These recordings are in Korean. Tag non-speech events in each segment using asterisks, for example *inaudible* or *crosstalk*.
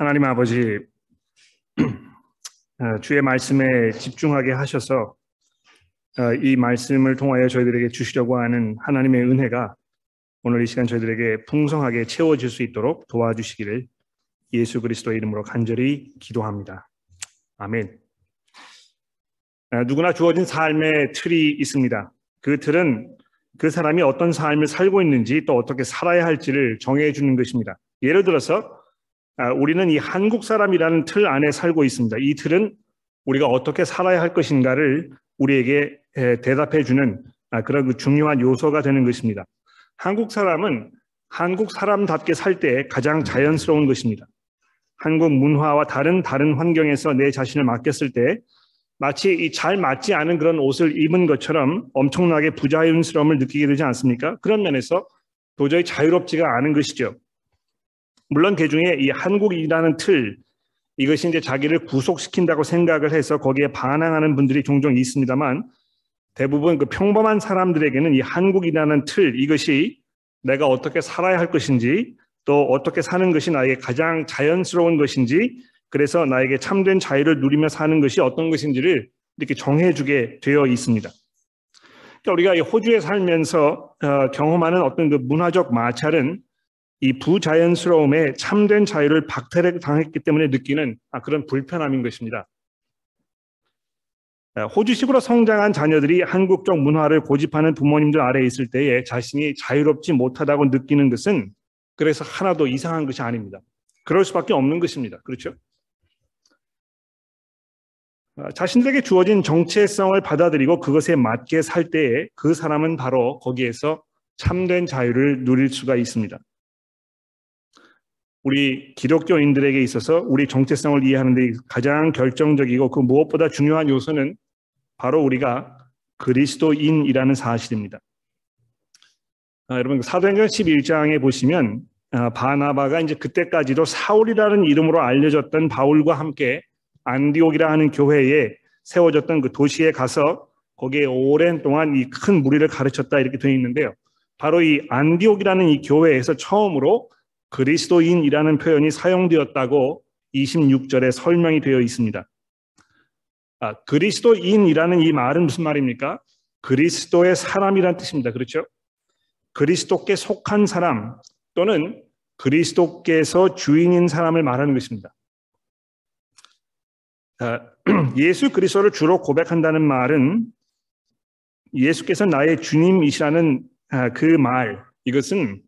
하나님 아버지, *clears throat* 어, 주의 말씀에 집중하게 하셔서 어, 이 말씀을 통하여 저희들에게 주시려고 하는 하나님의 은혜가 오늘 이 시간 저희들에게 풍성하게 채워질 수 있도록 도와주시기를 예수 그리스도의 이름으로 간절히 기도합니다. 아멘. 어, 누구나 주어진 삶의 틀이 있습니다. 그 틀은 그 사람이 어떤 삶을 살고 있는지 또 어떻게 살아야 할지를 정해 주는 것입니다. 예를 들어서 아, 우리는 이 한국 사람이라는 틀 안에 살고 있습니다. 이 틀은 우리가 어떻게 살아야 할 것인가를 우리에게 대답해 주는 아, 그런 그 중요한 요소가 되는 것입니다. 한국 사람은 한국 사람답게 살 때 가장 자연스러운 것입니다. 한국 문화와 다른 다른 환경에서 내 자신을 맡겼을 때 마치 잘 맞지 않은 그런 옷을 입은 것처럼 엄청나게 부자연스러움을 느끼게 되지 않습니까? 그런 면에서 도저히 자유롭지가 않은 것이죠. 물론 그 중에 이 한국이라는 틀 이것이 이제 자기를 구속시킨다고 생각을 해서 거기에 반항하는 분들이 종종 있습니다만 대부분 그 평범한 사람들에게는 이 한국이라는 틀 이것이 내가 어떻게 살아야 할 것인지 또 어떻게 사는 것이 나에게 가장 자연스러운 것인지 그래서 나에게 참된 자유를 누리며 사는 것이 어떤 것인지를 이렇게 정해주게 되어 있습니다. 그러니까 우리가 호주에 살면서 어, 경험하는 어떤 그 문화적 마찰은 이 부자연스러움에 참된 자유를 박탈 당했기 때문에 느끼는 아, 그런 불편함인 것입니다. 아, 호주식으로 성장한 자녀들이 한국적 문화를 고집하는 부모님들 아래에 있을 때에 자신이 자유롭지 못하다고 느끼는 것은 그래서 하나도 이상한 것이 아닙니다. 그럴 수밖에 없는 것입니다. 그렇죠? 아, 자신들에게 주어진 정체성을 받아들이고 그것에 맞게 살 때에 그 사람은 바로 거기에서 참된 자유를 누릴 수가 있습니다. 우리 기독교인들에게 있어서 우리 정체성을 이해하는 데 가장 결정적이고 그 무엇보다 중요한 요소는 바로 우리가 그리스도인이라는 사실입니다. 아, 여러분 사도행전 11장에 보시면 아, 바나바가 이제 그때까지도 사울이라는 이름으로 알려졌던 바울과 함께 안디옥이라 하는 교회에 세워졌던 그 도시에 가서 거기에 오랜 동안 이 큰 무리를 가르쳤다 이렇게 되어 있는데요. 바로 이 안디옥이라는 이 교회에서 처음으로 그리스도인이라는 표현이 사용되었다고 26절에 설명이 되어 있습니다. 아, 그리스도인이라는 이 말은 무슨 말입니까? 그리스도의 사람이란 뜻입니다. 그렇죠? 그리스도께 속한 사람 또는 그리스도께서 주인인 사람을 말하는 것입니다. 아, *clears throat* 예수 그리스도를 주로 고백한다는 말은 예수께서 나의 주님이시라는 아, 그말 이것은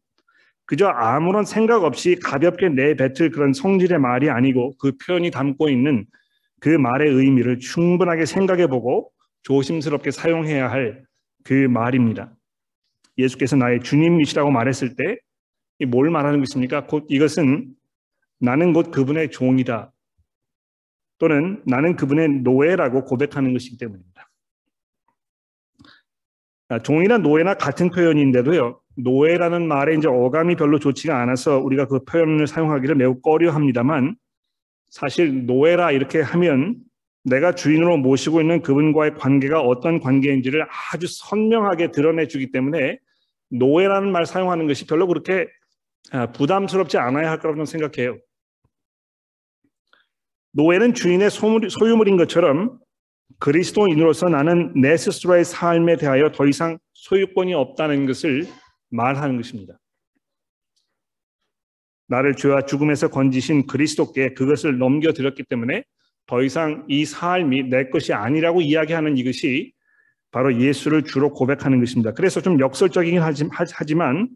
그저 아무런 생각 없이 가볍게 내뱉을 그런 성질의 말이 아니고 그 표현이 담고 있는 그 말의 의미를 충분하게 생각해 보고 조심스럽게 사용해야 할 그 말입니다. 예수께서 나의 주님이시라고 말했을 때 뭘 말하는 것입니까? 곧 이것은 나는 곧 그분의 종이다. 또는 나는 그분의 노예라고 고백하는 것이기 때문입니다. 아, 종이나 노예나 같은 표현인데도요. 노예라는 말에 이제 어감이 별로 좋지가 않아서 우리가 그 표현을 사용하기를 매우 꺼려합니다만 사실 노예라 이렇게 하면 내가 주인으로 모시고 있는 그분과의 관계가 어떤 관계인지를 아주 선명하게 드러내 주기 때문에 노예라는 말 사용하는 것이 별로 그렇게 아, 부담스럽지 않아야 할 거라고 생각해요. 노예는 주인의 소유물인 것처럼 그리스도인으로서 나는 내 스스로의 삶에 대하여 더 이상 소유권이 없다는 것을 말하는 것입니다. 나를 죄와 죽음에서 건지신 그리스도께 그것을 넘겨드렸기 때문에 더 이상 이 삶이 내 것이 아니라고 이야기하는 이것이 바로 예수를 주로 고백하는 것입니다. 그래서 좀 역설적이긴 하지만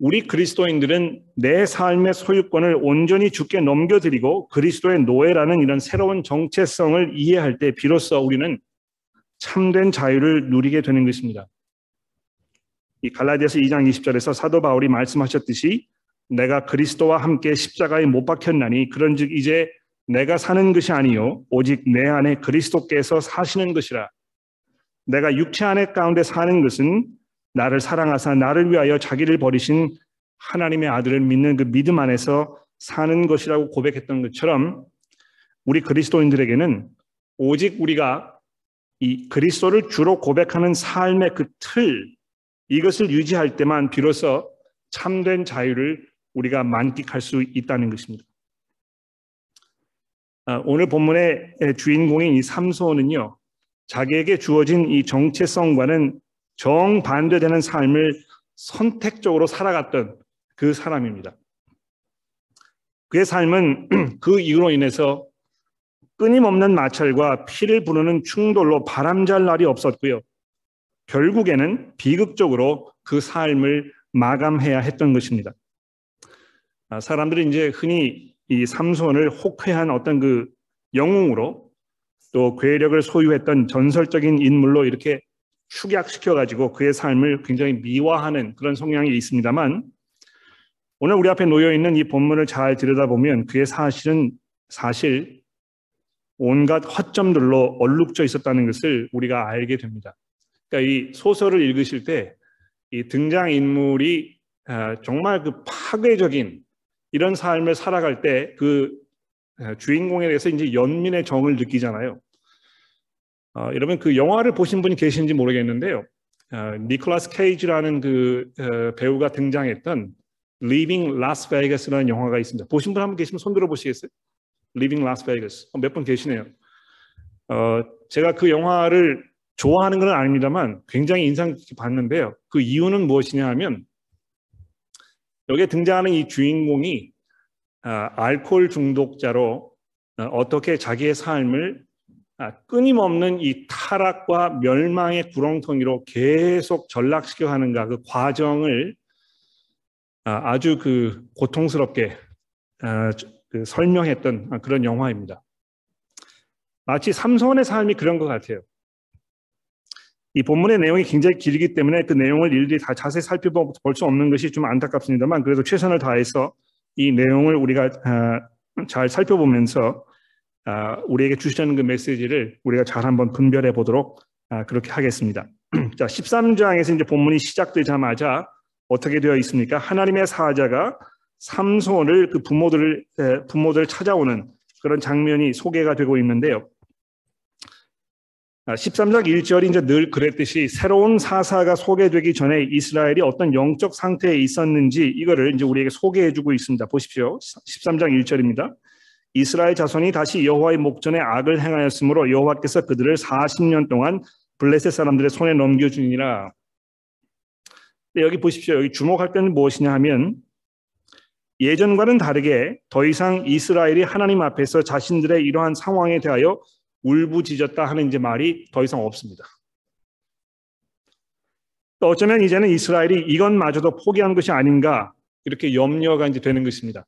우리 그리스도인들은 내 삶의 소유권을 온전히 주께 넘겨드리고 그리스도의 노예라는 이런 새로운 정체성을 이해할 때 비로소 우리는 참된 자유를 누리게 되는 것입니다. 이 갈라디아서 2장 20절에서 사도 바울이 말씀하셨듯이 내가 그리스도와 함께 십자가에 못 박혔나니 그런즉 이제 내가 사는 것이 아니요 오직 내 안에 그리스도께서 사시는 것이라 내가 육체 안에 가운데 사는 것은 나를 사랑하사 나를 위하여 자기를 버리신 하나님의 아들을 믿는 그 믿음 안에서 사는 것이라고 고백했던 것처럼 우리 그리스도인들에게는 오직 우리가 이 그리스도를 주로 고백하는 삶의 그 틀, 이것을 유지할 때만 비로소 참된 자유를 우리가 만끽할 수 있다는 것입니다. 아, 오늘 본문의 주인공인 이 삼손은요, 자기에게 주어진 이 정체성과는 정반대되는 삶을 선택적으로 살아갔던 그 사람입니다. 그의 삶은 *clears throat* 그 이유로 인해서 끊임없는 마찰과 피를 부르는 충돌로 바람잘 날이 없었고요. 결국에는 비극적으로 그 삶을 마감해야 했던 것입니다. 아, 사람들이 이제 흔히 이 삼손을 혹회한 어떤 그 영웅으로 또 괴력을 소유했던 전설적인 인물로 이렇게 축약시켜 가지고 그의 삶을 굉장히 미화하는 그런 성향이 있습니다만 오늘 우리 앞에 놓여 있는 이 본문을 잘 들여다보면 그의 사실은 사실 온갖 허점들로 얼룩져 있었다는 것을 우리가 알게 됩니다. 그러니까 이 소설을 읽으실 때 이 등장 인물이 아, 정말 그 파괴적인 이런 삶을 살아갈 때 그 주인공에 대해서 이제 연민의 정을 느끼잖아요. 어, 여러분 그 영화를 보신 분이 계신지 모르겠는데요. 어, 니콜라스 케이지라는 그 어, 배우가 등장했던 Leaving Las Vegas라는 영화가 있습니다. 보신 분 한 분 계시면 손 들어 보시겠어요? Leaving Las Vegas 어, 몇분 계시네요. 어, 제가 그 영화를 좋아하는 건 아닙니다만 굉장히 인상 깊게 봤는데요. 그 이유는 무엇이냐 하면 여기에 등장하는 이 주인공이 아, 알코올 중독자로 어, 어떻게 자기의 삶을 아, 끊임없는 이 타락과 멸망의 구렁텅이로 계속 전락시켜 가는가 그 과정을 아, 아주 그 고통스럽게 그 설명했던 그런 영화입니다. 마치 삼손의 삶이 그런 것 같아요. 이 본문의 내용이 굉장히 길기 때문에 그 내용을 일일이 다 자세히 살펴볼 수 없는 것이 좀 안타깝습니다만 그래도 최선을 다해서 이 내용을 우리가 아, 잘 살펴보면서 아, 우리에게 주시는 그 메시지를 우리가 잘 한번 분별해 보도록 아, 그렇게 하겠습니다. *clears throat* 자, 13장에서 이제 본문이 시작되자마자 어떻게 되어 있습니까? 하나님의 사자가 삼손을 그 부모들을 부모들 찾아오는 그런 장면이 소개가 되고 있는데요. 13장 아, 1절이 이제 늘 그랬듯이 새로운 사사가 소개되기 전에 이스라엘이 어떤 영적 상태에 있었는지 이거를 이제 우리에게 소개해 주고 있습니다. 보십시오. 13장 1절입니다. 이스라엘 자손이 다시 여호와의 목전에 악을 행하였으므로 여호와께서 그들을 40년 동안 블레셋 사람들의 손에 넘겨주니라. 여기 보십시오. 여기 주목할 때는 무엇이냐 하면 예전과는 다르게 더 이상 이스라엘이 하나님 앞에서 자신들의 이러한 상황에 대하여 울부짖었다 하는 이제 말이 더 이상 없습니다. 또 어쩌면 이제는 이스라엘이 이것마저도 포기한 것이 아닌가 이렇게 염려가 이제 되는 것입니다.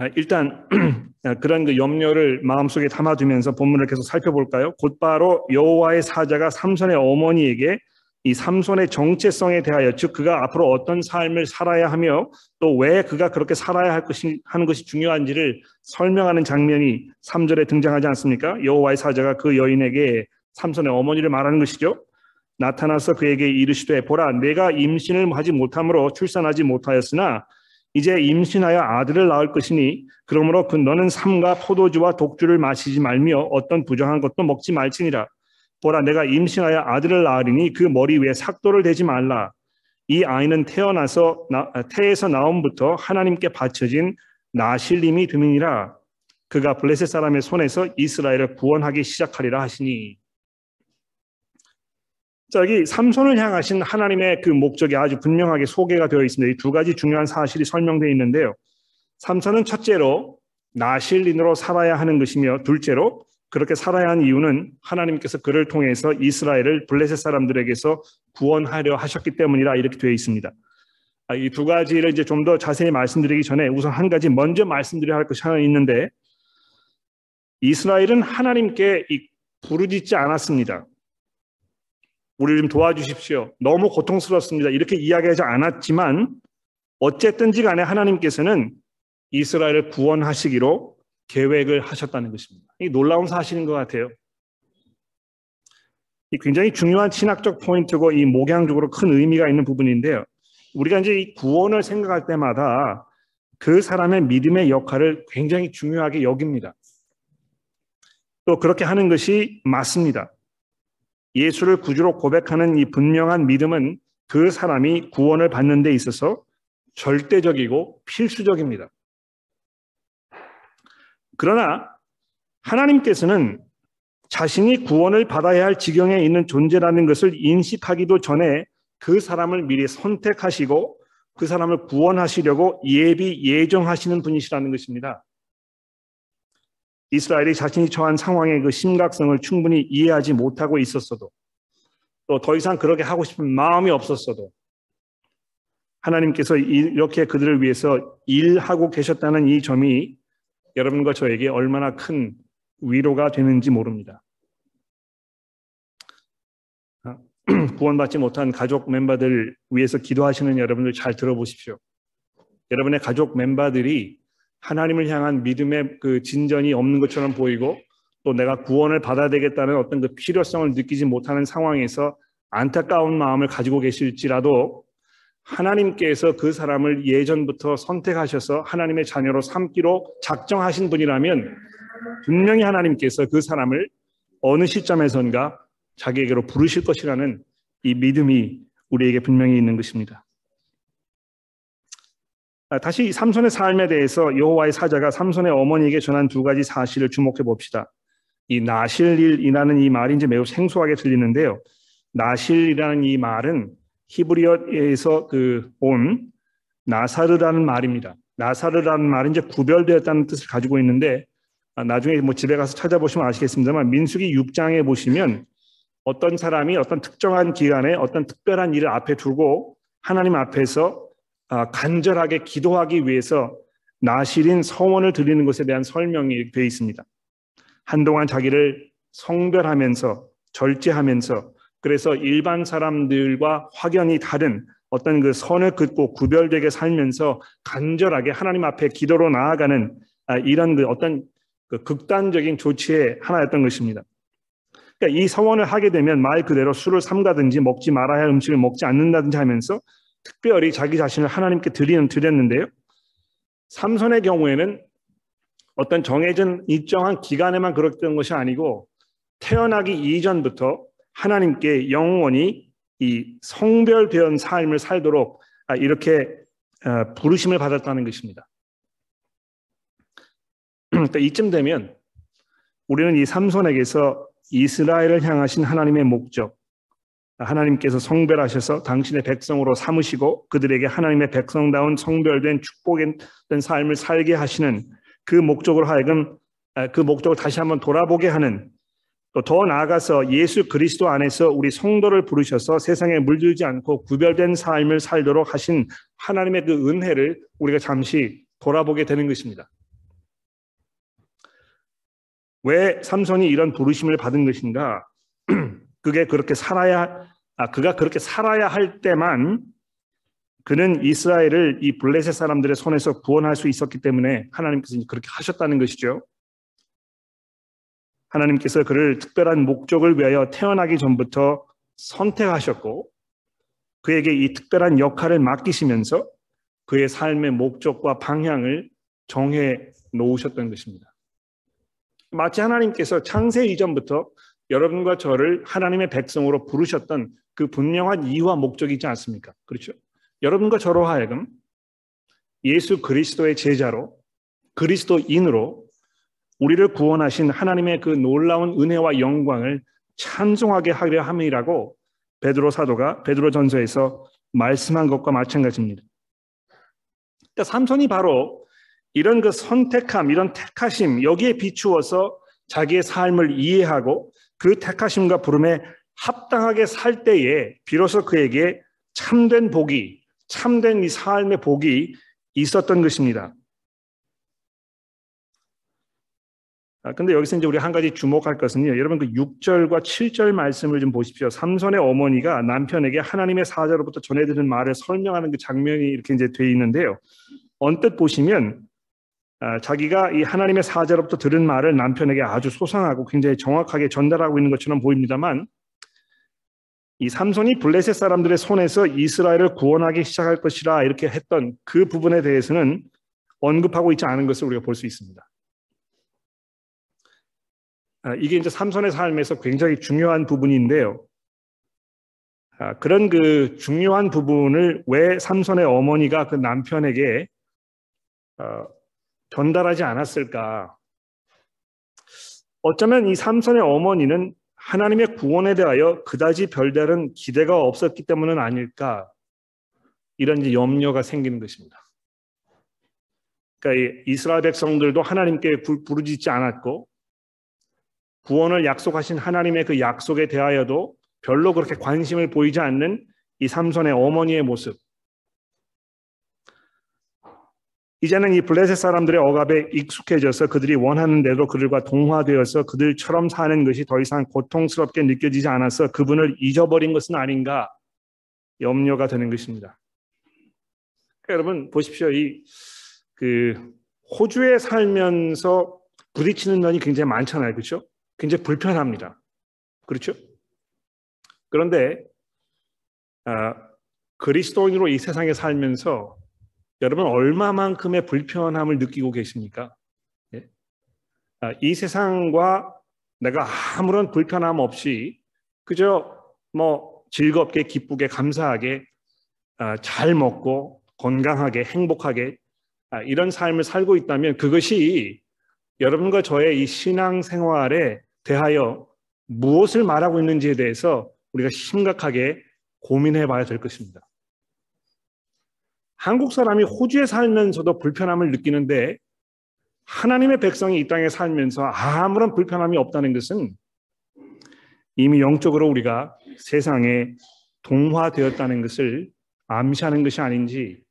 아, 일단 *clears throat* 그런 그 염려를 마음속에 담아두면서 본문을 계속 살펴볼까요? 곧바로 여호와의 사자가 삼손의 어머니에게 이 삼손의 정체성에 대하여 즉 그가 앞으로 어떤 삶을 살아야 하며 또 왜 그가 그렇게 살아야 할 것이 하는 것이 중요한지를 설명하는 장면이 3절에 등장하지 않습니까? 여호와의 사자가 그 여인에게 삼손의 어머니를 말하는 것이죠. 나타나서 그에게 이르시되 보라 내가 임신을 하지 못함으로 출산하지 못하였으나 이제 임신하여 아들을 낳을 것이니 그러므로 그 너는 삼가 포도주와 독주를 마시지 말며 어떤 부정한 것도 먹지 말지니라 보라 내가 임신하여 아들을 낳으리니 그 머리 위에 삭도를 대지 말라. 이 아이는 태어나서 나, 태에서 나옴부터 하나님께 바쳐진 나실림이 됨이니라. 그가 블레셋 사람의 손에서 이스라엘을 구원하기 시작하리라 하시니. 자, 여기 삼손을 향하신 하나님의 그 목적이 아주 분명하게 소개가 되어 있습니다. 이 두 가지 중요한 사실이 설명되어 있는데요. 삼손은 첫째로 나실린으로 살아야 하는 것이며 둘째로 그렇게 살아야 한 이유는 하나님께서 그를 통해서 이스라엘을 블레셋 사람들에게서 구원하려 하셨기 때문이라 이렇게 되어 있습니다. 아, 이두 가지를 이제 좀 더 자세히 말씀드리기 전에 우선 한 가지 먼저 말씀드려야 할 것이 하나 있는데 이스라엘은 하나님께 부르짖지 않았습니다. 우리 좀 도와주십시오. 너무 고통스럽습니다. 이렇게 이야기하지 않았지만 어쨌든지 간에 하나님께서는 이스라엘을 구원하시기로 계획을 하셨다는 것입니다. 이 놀라운 사실인 것 같아요. 이 굉장히 중요한 신학적 포인트고 이 목양적으로 큰 의미가 있는 부분인데요. 우리가 이제 이 구원을 생각할 때마다 그 사람의 믿음의 역할을 굉장히 중요하게 여깁니다. 또 그렇게 하는 것이 맞습니다. 예수를 구주로 고백하는 이 분명한 믿음은 그 사람이 구원을 받는 데 있어서 절대적이고 필수적입니다. 그러나 하나님께서는 자신이 구원을 받아야 할 지경에 있는 존재라는 것을 인식하기도 전에 그 사람을 미리 선택하시고 그 사람을 구원하시려고 예비 예정하시는 분이시라는 것입니다. 이스라엘이 자신이 처한 상황의 그 심각성을 충분히 이해하지 못하고 있었어도 또 더 이상 그렇게 하고 싶은 마음이 없었어도 하나님께서 이렇게 그들을 위해서 일하고 계셨다는 이 점이 여러분과 저에게 얼마나 큰 위로가 되는지 모릅니다. 아, *clears throat* 구원받지 못한 가족 멤버들 위해서 기도하시는 여러분들 잘 들어보십시오. 여러분의 가족 멤버들이 하나님을 향한 믿음의 그 진전이 없는 것처럼 보이고 또 내가 구원을 받아야 되겠다는 어떤 그 필요성을 느끼지 못하는 상황에서 안타까운 마음을 가지고 계실지라도 하나님께서 그 사람을 예전부터 선택하셔서 하나님의 자녀로 삼기로 작정하신 분이라면 분명히 하나님께서 그 사람을 어느 시점에선가 자기에게로 부르실 것이라는 이 믿음이 우리에게 분명히 있는 것입니다. 아, 다시 삼손의 삶에 대해서 여호와의 사자가 삼손의 어머니에게 전한 두 가지 사실을 주목해 봅시다. 이 나실일이라는 이 말이 이제 매우 생소하게 들리는데요. 나실이라는 이 말은 히브리어에서 그 온 나사르라는 말입니다. 나사르라는 말은 이제 구별되었다는 뜻을 가지고 있는데 아, 나중에 뭐 집에 가서 찾아보시면 아시겠습니다만 민수기 6장에 보시면 어떤 사람이 어떤 특정한 기간에 어떤 특별한 일을 앞에 두고 하나님 앞에서 아, 간절하게 기도하기 위해서 나실인 서원을 드리는 것에 대한 설명이 되어 있습니다. 한동안 자기를 성별하면서 절제하면서 그래서 일반 사람들과 확연히 다른 어떤 그 선을 긋고 구별되게 살면서 간절하게 하나님 앞에 기도로 나아가는 아, 이런 그 어떤 그 극단적인 조치의 하나였던 것입니다. 그러니까 이 서원을 하게 되면 말 그대로 술을 삼가든지 먹지 말아야 할 음식을 먹지 않는다든지 하면서 특별히 자기 자신을 하나님께 드리는 드렸는데요. 삼손의 경우에는 어떤 정해진 일정한 기간에만 그랬던 것이 아니고 태어나기 이전부터 하나님께 영원히 이 성별된 삶을 살도록 아, 이렇게 어, 부르심을 받았다는 것입니다. *clears throat* 이쯤 되면 우리는 이 삼손에게서 이스라엘을 향하신 하나님의 목적, 하나님께서 성별하셔서 당신의 백성으로 삼으시고 그들에게 하나님의 백성다운 성별된 축복된 삶을 살게 하시는 그 목적으로 하여금 아, 그 목적을 다시 한번 돌아보게 하는 또 더 나아가서 예수 그리스도 안에서 우리 성도를 부르셔서 세상에 물들지 않고 구별된 삶을 살도록 하신 하나님의 그 은혜를 우리가 잠시 돌아보게 되는 것입니다. 왜 삼손이 이런 부르심을 받은 것인가? *clears throat* 그게 그렇게 살아야 아 그가 그렇게 살아야 할 때만 그는 이스라엘을 이 블레셋 사람들의 손에서 구원할 수 있었기 때문에 하나님께서 그렇게 하셨다는 것이죠. 하나님께서 그를 특별한 목적을 위하여 태어나기 전부터 선택하셨고 그에게 이 특별한 역할을 맡기시면서 그의 삶의 목적과 방향을 정해 놓으셨던 것입니다. 마치 하나님께서 창세 이전부터 여러분과 저를 하나님의 백성으로 부르셨던 그 분명한 이유와 목적이지 않습니까? 그렇죠? 여러분과 저로 하여금 예수 그리스도의 제자로 그리스도인으로 우리를 구원하신 하나님의 그 놀라운 은혜와 영광을 찬송하게 하려 함이라고 베드로 사도가 베드로 전서에서 말씀한 것과 마찬가지입니다. 그러니까 삼손이 바로 이런 그 선택함, 이런 택하심 여기에 비추어서 자기의 삶을 이해하고 그 택하심과 부름에 합당하게 살 때에 비로소 그에게 참된 복이 참된 이 삶의 복이 있었던 것입니다. 아, 근데 여기서 이제 우리 한 가지 주목할 것은요. 여러분 그 6절과 7절 말씀을 좀 보십시오. 삼손의 어머니가 남편에게 하나님의 사자로부터 전해드린 말을 설명하는 그 장면이 이렇게 이제 돼 있는데요. 언뜻 보시면 아, 자기가 이 하나님의 사자로부터 들은 말을 남편에게 아주 소상하고 굉장히 정확하게 전달하고 있는 것처럼 보입니다만 이 삼손이 블레셋 사람들의 손에서 이스라엘을 구원하기 시작할 것이라 이렇게 했던 그 부분에 대해서는 언급하고 있지 않은 것을 우리가 볼 수 있습니다. 아, 이게 이제 삼손의 삶에서 굉장히 중요한 부분인데요. 아, 그런 그 중요한 부분을 왜 삼손의 어머니가 그 남편에게 어, 전달하지 않았을까? 어쩌면 이 삼손의 어머니는 하나님의 구원에 대하여 그다지 별다른 기대가 없었기 때문은 아닐까 이런 염려가 생기는 것입니다. 그러니까 이스라엘 백성들도 하나님께 부르짖지 않았고 구원을 약속하신 하나님의 그 약속에 대하여도 별로 그렇게 관심을 보이지 않는 이 삼손의 어머니의 모습. 이제는 이 블레셋 사람들의 억압에 익숙해져서 그들이 원하는 대로 그들과 동화되어서 그들처럼 사는 것이 더 이상 고통스럽게 느껴지지 않아서 그분을 잊어버린 것은 아닌가 염려가 되는 것입니다. 그러니까 여러분 보십시오. 이 그 호주에 살면서 부딪히는 면이 굉장히 많잖아요. 그렇죠? 굉장히 불편합니다. 그렇죠? 그런데 아, 그리스도인으로 이 세상에 살면서 여러분 얼마만큼의 불편함을 느끼고 계십니까? 예? 아, 이 세상과 내가 아무런 불편함 없이 그저 뭐 즐겁게 기쁘게 감사하게 아, 잘 먹고 건강하게 행복하게 아, 이런 삶을 살고 있다면 그것이 여러분과 저의 이 신앙 생활에 대하여 무엇을 말하고 있는지에 대해서 우리가 심각하게 고민해 봐야 될 것입니다. 한국 사람이 호주에 살면서도 불편함을 느끼는데 하나님의 백성이 이 땅에 살면서 아무런 불편함이 없다는 것은 이미 영적으로 우리가 세상에 동화되었다는 것을 암시하는 것이 아닌지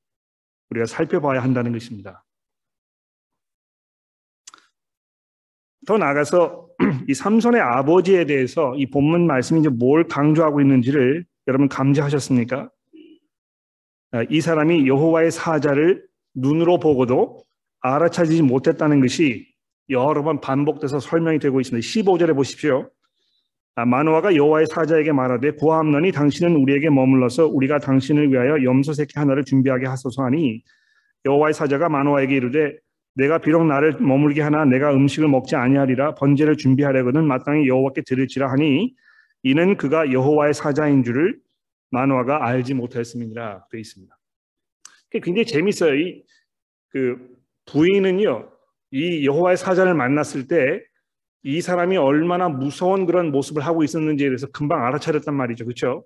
우리가 살펴봐야 한다는 것입니다. 더 나아가서 *clears throat* 이 삼손의 아버지에 대해서 이 본문 말씀이 이제 뭘 강조하고 있는지를 여러분 감지하셨습니까? 아, 이 사람이 여호와의 사자를 눈으로 보고도 알아차리지 못했다는 것이 여러 번 반복돼서 설명이 되고 있습니다. 15절에 보십시오. 아, 마노아가 여호와의 사자에게 말하되 보암런이 당신은 우리에게 머물러서 우리가 당신을 위하여 염소 새끼 하나를 준비하게 하소서 하니 여호와의 사자가 마노아에게 이르되 내가 비록 나를 머물게 하나 내가 음식을 먹지 아니하리라 번제를 준비하려거든 마땅히 여호와께 드릴지라 하니 이는 그가 여호와의 사자인 줄을 마노아가 알지 못했음이니라 되어 있습니다. 굉장히 재밌어요. 이 그 부인은요, 이 여호와의 사자를 만났을 때 이 사람이 얼마나 무서운 그런 모습을 하고 있었는지에 대해서 금방 알아차렸단 말이죠, 그렇죠?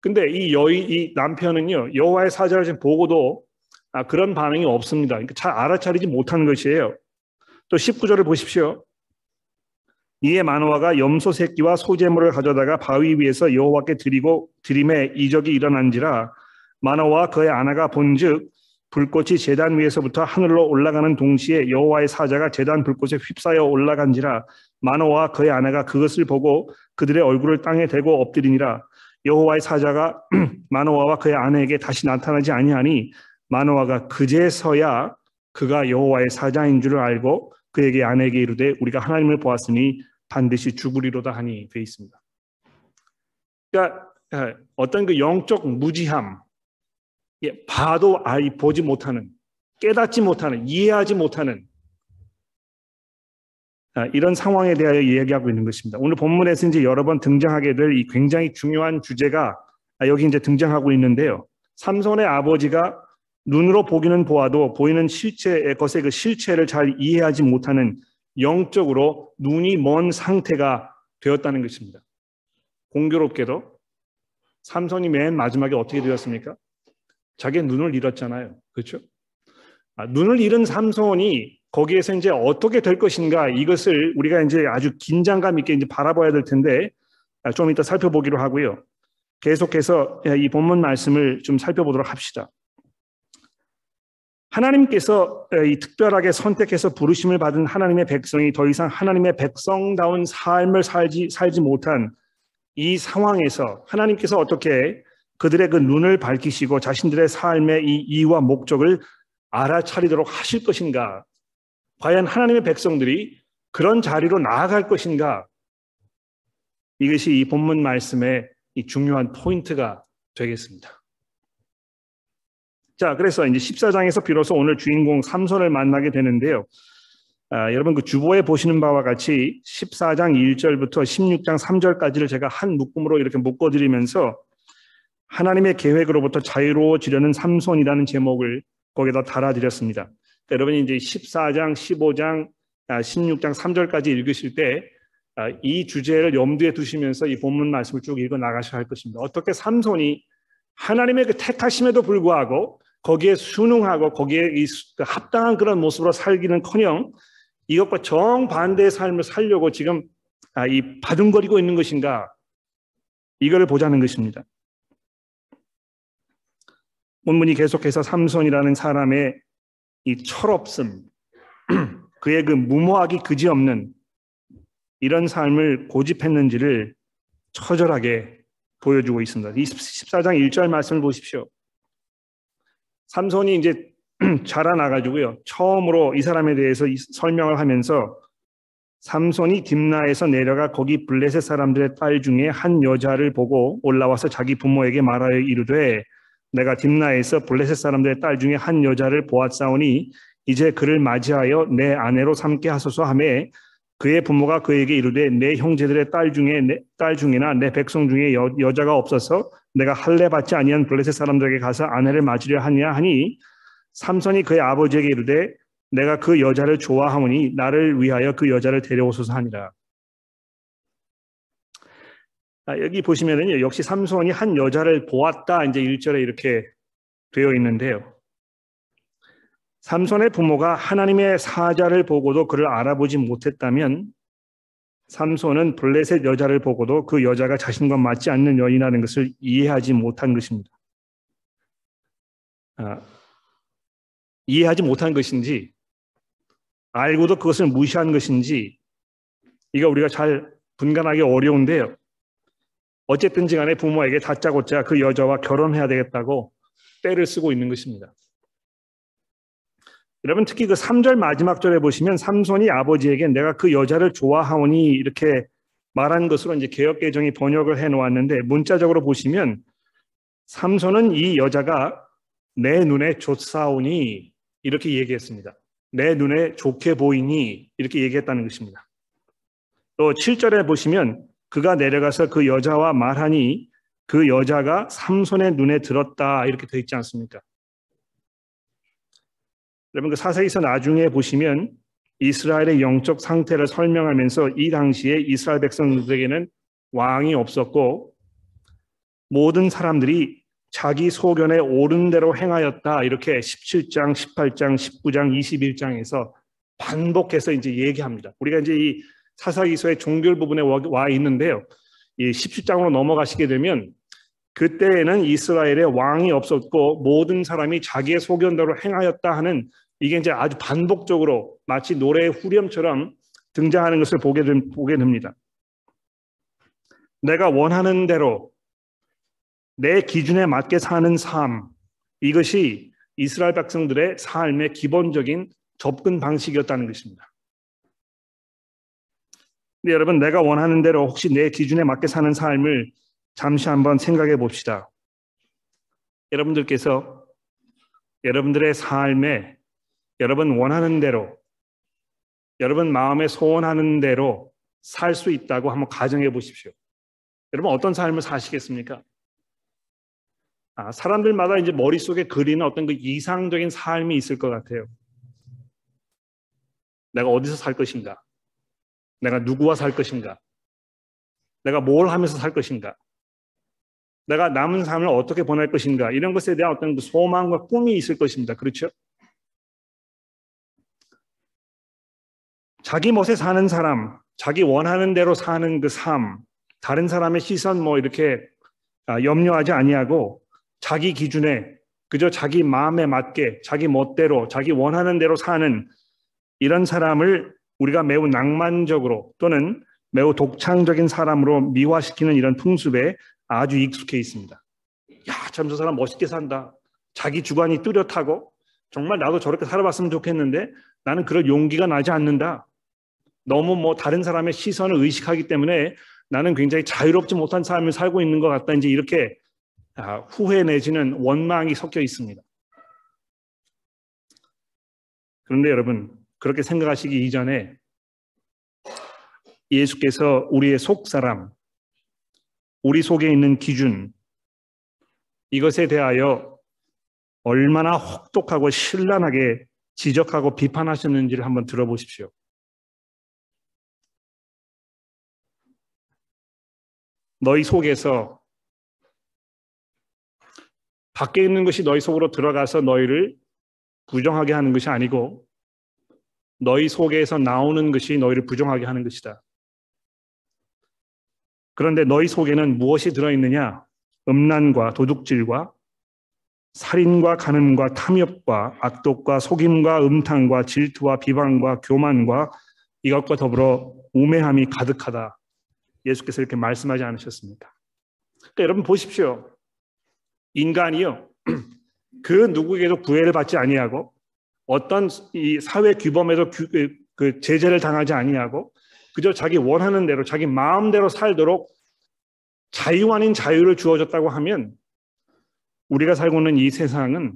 근데 이 여인, 이 남편은요, 여호와의 사자를 지금 보고도 아, 그런 반응이 없습니다. 그러니까 잘 알아차리지 못하는 것이에요. 또 19절을 보십시오. 이에 마노아가 염소 새끼와 소재물을 가져다가 바위 위에서 여호와께 드리고 드림에 이적이 일어난지라 마노아와 그의 아내가 본즉 불꽃이 제단 위에서부터 하늘로 올라가는 동시에 여호와의 사자가 제단 불꽃에 휩싸여 올라간지라 마노아와 그의 아내가 그것을 보고 그들의 얼굴을 땅에 대고 엎드리니라. 여호와의 사자가 *clears throat* 마노아와 그의 아내에게 다시 나타나지 아니하니 마노아가 그제서야 그가 여호와의 사자인 줄을 알고 그에게 아내에게 이르되 우리가 하나님을 보았으니 반드시 죽으리로다 하니 되어 있습니다. 그러니까 어떤 그 영적 무지함, 봐도 아이 보지 못하는, 깨닫지 못하는, 이해하지 못하는 이런 상황에 대하여 이야기하고 있는 것입니다. 오늘 본문에서 이제 여러 번 등장하게 될 이 굉장히 중요한 주제가 여기 이제 등장하고 있는데요. 삼손의 아버지가 눈으로 보기는 보아도 보이는 실체의 것의 그 실체를 잘 이해하지 못하는 영적으로 눈이 먼 상태가 되었다는 것입니다. 공교롭게도 삼손이 맨 마지막에 어떻게 되었습니까? 자기 눈을 잃었잖아요. 그렇죠? 아, 눈을 잃은 삼손이 거기에서 이제 어떻게 될 것인가 이것을 우리가 이제 아주 긴장감 있게 이제 바라봐야 될 텐데 아, 좀 이따 살펴보기로 하고요. 계속해서 이 본문 말씀을 좀 살펴보도록 합시다. 하나님께서 이 특별하게 선택해서 부르심을 받은 하나님의 백성이 더 이상 하나님의 백성다운 삶을 살지 살지 못한 이 상황에서 하나님께서 어떻게 그들의 그 눈을 밝히시고 자신들의 삶의 이 이유와 목적을 알아차리도록 하실 것인가? 과연 하나님의 백성들이 그런 자리로 나아갈 것인가? 이것이 이 본문 말씀의 이 중요한 포인트가 되겠습니다. 자, 그래서 이제 14장에서 비로소 오늘 주인공 삼손을 만나게 되는데요. 아, 여러분 그 주보에 보시는 바와 같이 14장 1절부터 16장 3절까지를 제가 한 묶음으로 이렇게 묶어드리면서 하나님의 계획으로부터 자유로워지려는 삼손이라는 제목을 거기다 달아드렸습니다. 여러분이 이제 14장, 15장, 16장 3절까지 읽으실 때 이 주제를 염두에 두시면서 이 본문 말씀을 쭉 읽어 나가셔야 할 것입니다. 어떻게 삼손이 하나님의 그 택하심에도 불구하고 거기에 순응하고 거기에 이그 합당한 그런 모습으로 살기는커녕 이것과 정반대의 삶을 살려고 지금 이 바둥거리고 있는 것인가 이거를 보자는 것입니다. 본문이 계속해서 삼손이라는 사람의 이 철없음, *clears throat* 그의 그 무모하기 그지없는 이런 삶을 고집했는지를 처절하게 보여주고 있습니다. 14장 1절 말씀을 보십시오. 삼손이 이제 *clears throat* 자라나가지고요. 처음으로 이 사람에 대해서 설명을 하면서 삼손이 딥나에서 내려가 거기 블레셋 사람들의 딸 중에 한 여자를 보고 올라와서 자기 부모에게 말하여 이르되 내가 딥나에서 블레셋 사람들의 딸 중에 한 여자를 보았사오니 이제 그를 맞이하여 내 아내로 삼게 하소서 하매 그의 부모가 그에게 이르되 내 형제들의 딸 중에 내, 딸 중이나 내 백성 중에 여, 여자가 없어서 내가 할례 받지 아니한 블레셋 사람들에게 가서 아내를 맞으려 하냐 하니 삼손이 그의 아버지에게 이르되 내가 그 여자를 좋아하오니 나를 위하여 그 여자를 데려오소서 하니라. 아, 여기 보시면은요, 역시 삼손이 한 여자를 보았다 이제 1절에 이렇게 되어 있는데요. 삼손의 부모가 하나님의 사자를 보고도 그를 알아보지 못했다면 삼손은 블레셋 여자를 보고도 그 여자가 자신과 맞지 않는 여인이라는 것을 이해하지 못한 것입니다. 아, 이해하지 못한 것인지 알고도 그것을 무시한 것인지 이거 우리가 잘 분간하기 어려운데요. 어쨌든지 간에 부모에게 다짜고짜 그 여자와 결혼해야 되겠다고 때를 쓰고 있는 것입니다. 여러분 특히 그 3절 마지막 절에 보시면 삼손이 아버지에게 내가 그 여자를 좋아하오니 이렇게 말한 것으로 이제 개혁 개정이 번역을 해 놓았는데 문자적으로 보시면 삼손은 이 여자가 내 눈에 좋사오니 이렇게 얘기했습니다. 내 눈에 좋게 보이니 이렇게 얘기했다는 것입니다. 또 7절에 보시면 그가 내려가서 그 여자와 말하니 그 여자가 삼손의 눈에 들었다 이렇게 되어 있지 않습니까? 여러분 그 사사기서 나중에 보시면 이스라엘의 영적 상태를 설명하면서 이 당시에 이스라엘 백성들에게는 왕이 없었고 모든 사람들이 자기 소견에 옳은 대로 행하였다 이렇게 17장, 18장, 19장, 21장에서 반복해서 이제 얘기합니다. 우리가 이제 이 사사기서의 종결 부분에 와 있는데요. 이 17장으로 넘어가시게 되면 그때에는 이스라엘에 왕이 없었고 모든 사람이 자기의 소견대로 행하였다 하는 이게 이제 아주 반복적으로 마치 노래의 후렴처럼 등장하는 것을 보게, 보게 됩니다. 내가 원하는 대로 내 기준에 맞게 사는 삶, 이것이 이스라엘 백성들의 삶의 기본적인 접근 방식이었다는 것입니다. 근데 여러분, 내가 원하는 대로 혹시 내 기준에 맞게 사는 삶을 잠시 한번 생각해 봅시다. 여러분들께서 여러분들의 삶에 여러분 원하는 대로 여러분 마음에 소원하는 대로 살 수 있다고 한번 가정해 보십시오. 여러분 어떤 삶을 사시겠습니까? 아, 사람들마다 이제 머릿속에 그리는 어떤 그 이상적인 삶이 있을 것 같아요. 내가 어디서 살 것인가? 내가 누구와 살 것인가? 내가 뭘 하면서 살 것인가? 내가 남은 삶을 어떻게 보낼 것인가? 이런 것에 대한 어떤 그 소망과 꿈이 있을 것입니다. 그렇죠? 자기 멋에 사는 사람, 자기 원하는 대로 사는 그 삶, 다른 사람의 시선 뭐 이렇게 아, 염려하지 아니하고 자기 기준에 그저 자기 마음에 맞게 자기 멋대로 자기 원하는 대로 사는 이런 사람을 우리가 매우 낭만적으로 또는 매우 독창적인 사람으로 미화시키는 이런 풍습에 아주 익숙해 있습니다. 야, 참 저 사람 멋있게 산다. 자기 주관이 뚜렷하고 정말 나도 저렇게 살아봤으면 좋겠는데 나는 그럴 용기가 나지 않는다. 너무 뭐 다른 사람의 시선을 의식하기 때문에 나는 굉장히 자유롭지 못한 삶을 살고 있는 것 같다. 이제 이렇게 아, 후회 내지는 원망이 섞여 있습니다. 그런데 여러분, 그렇게 생각하시기 이전에 예수께서 우리의 속 사람, 우리 속에 있는 기준, 이것에 대하여 얼마나 혹독하고 신랄하게 지적하고 비판하셨는지를 한번 들어보십시오. 너희 속에서 밖에 있는 것이 너희 속으로 들어가서 너희를 부정하게 하는 것이 아니고 너희 속에서 나오는 것이 너희를 부정하게 하는 것이다. 그런데 너희 속에는 무엇이 들어있느냐? 음란과 도둑질과 살인과 간음과 탐욕과 악독과 속임과 음탕과 질투와 비방과 교만과 이것과 더불어 우매함이 가득하다. 예수께서 이렇게 말씀하지 않으셨습니까? 그러니까 여러분 보십시오. 인간이요. *clears throat* 그 누구에게도 구애를 받지 아니하고 어떤 이 사회 규범에도 규, 그, 그 제재를 당하지 아니하고 그저 자기 원하는 대로 자기 마음대로 살도록 자유 아닌 자유를 주어졌다고 하면 우리가 살고 있는 이 세상은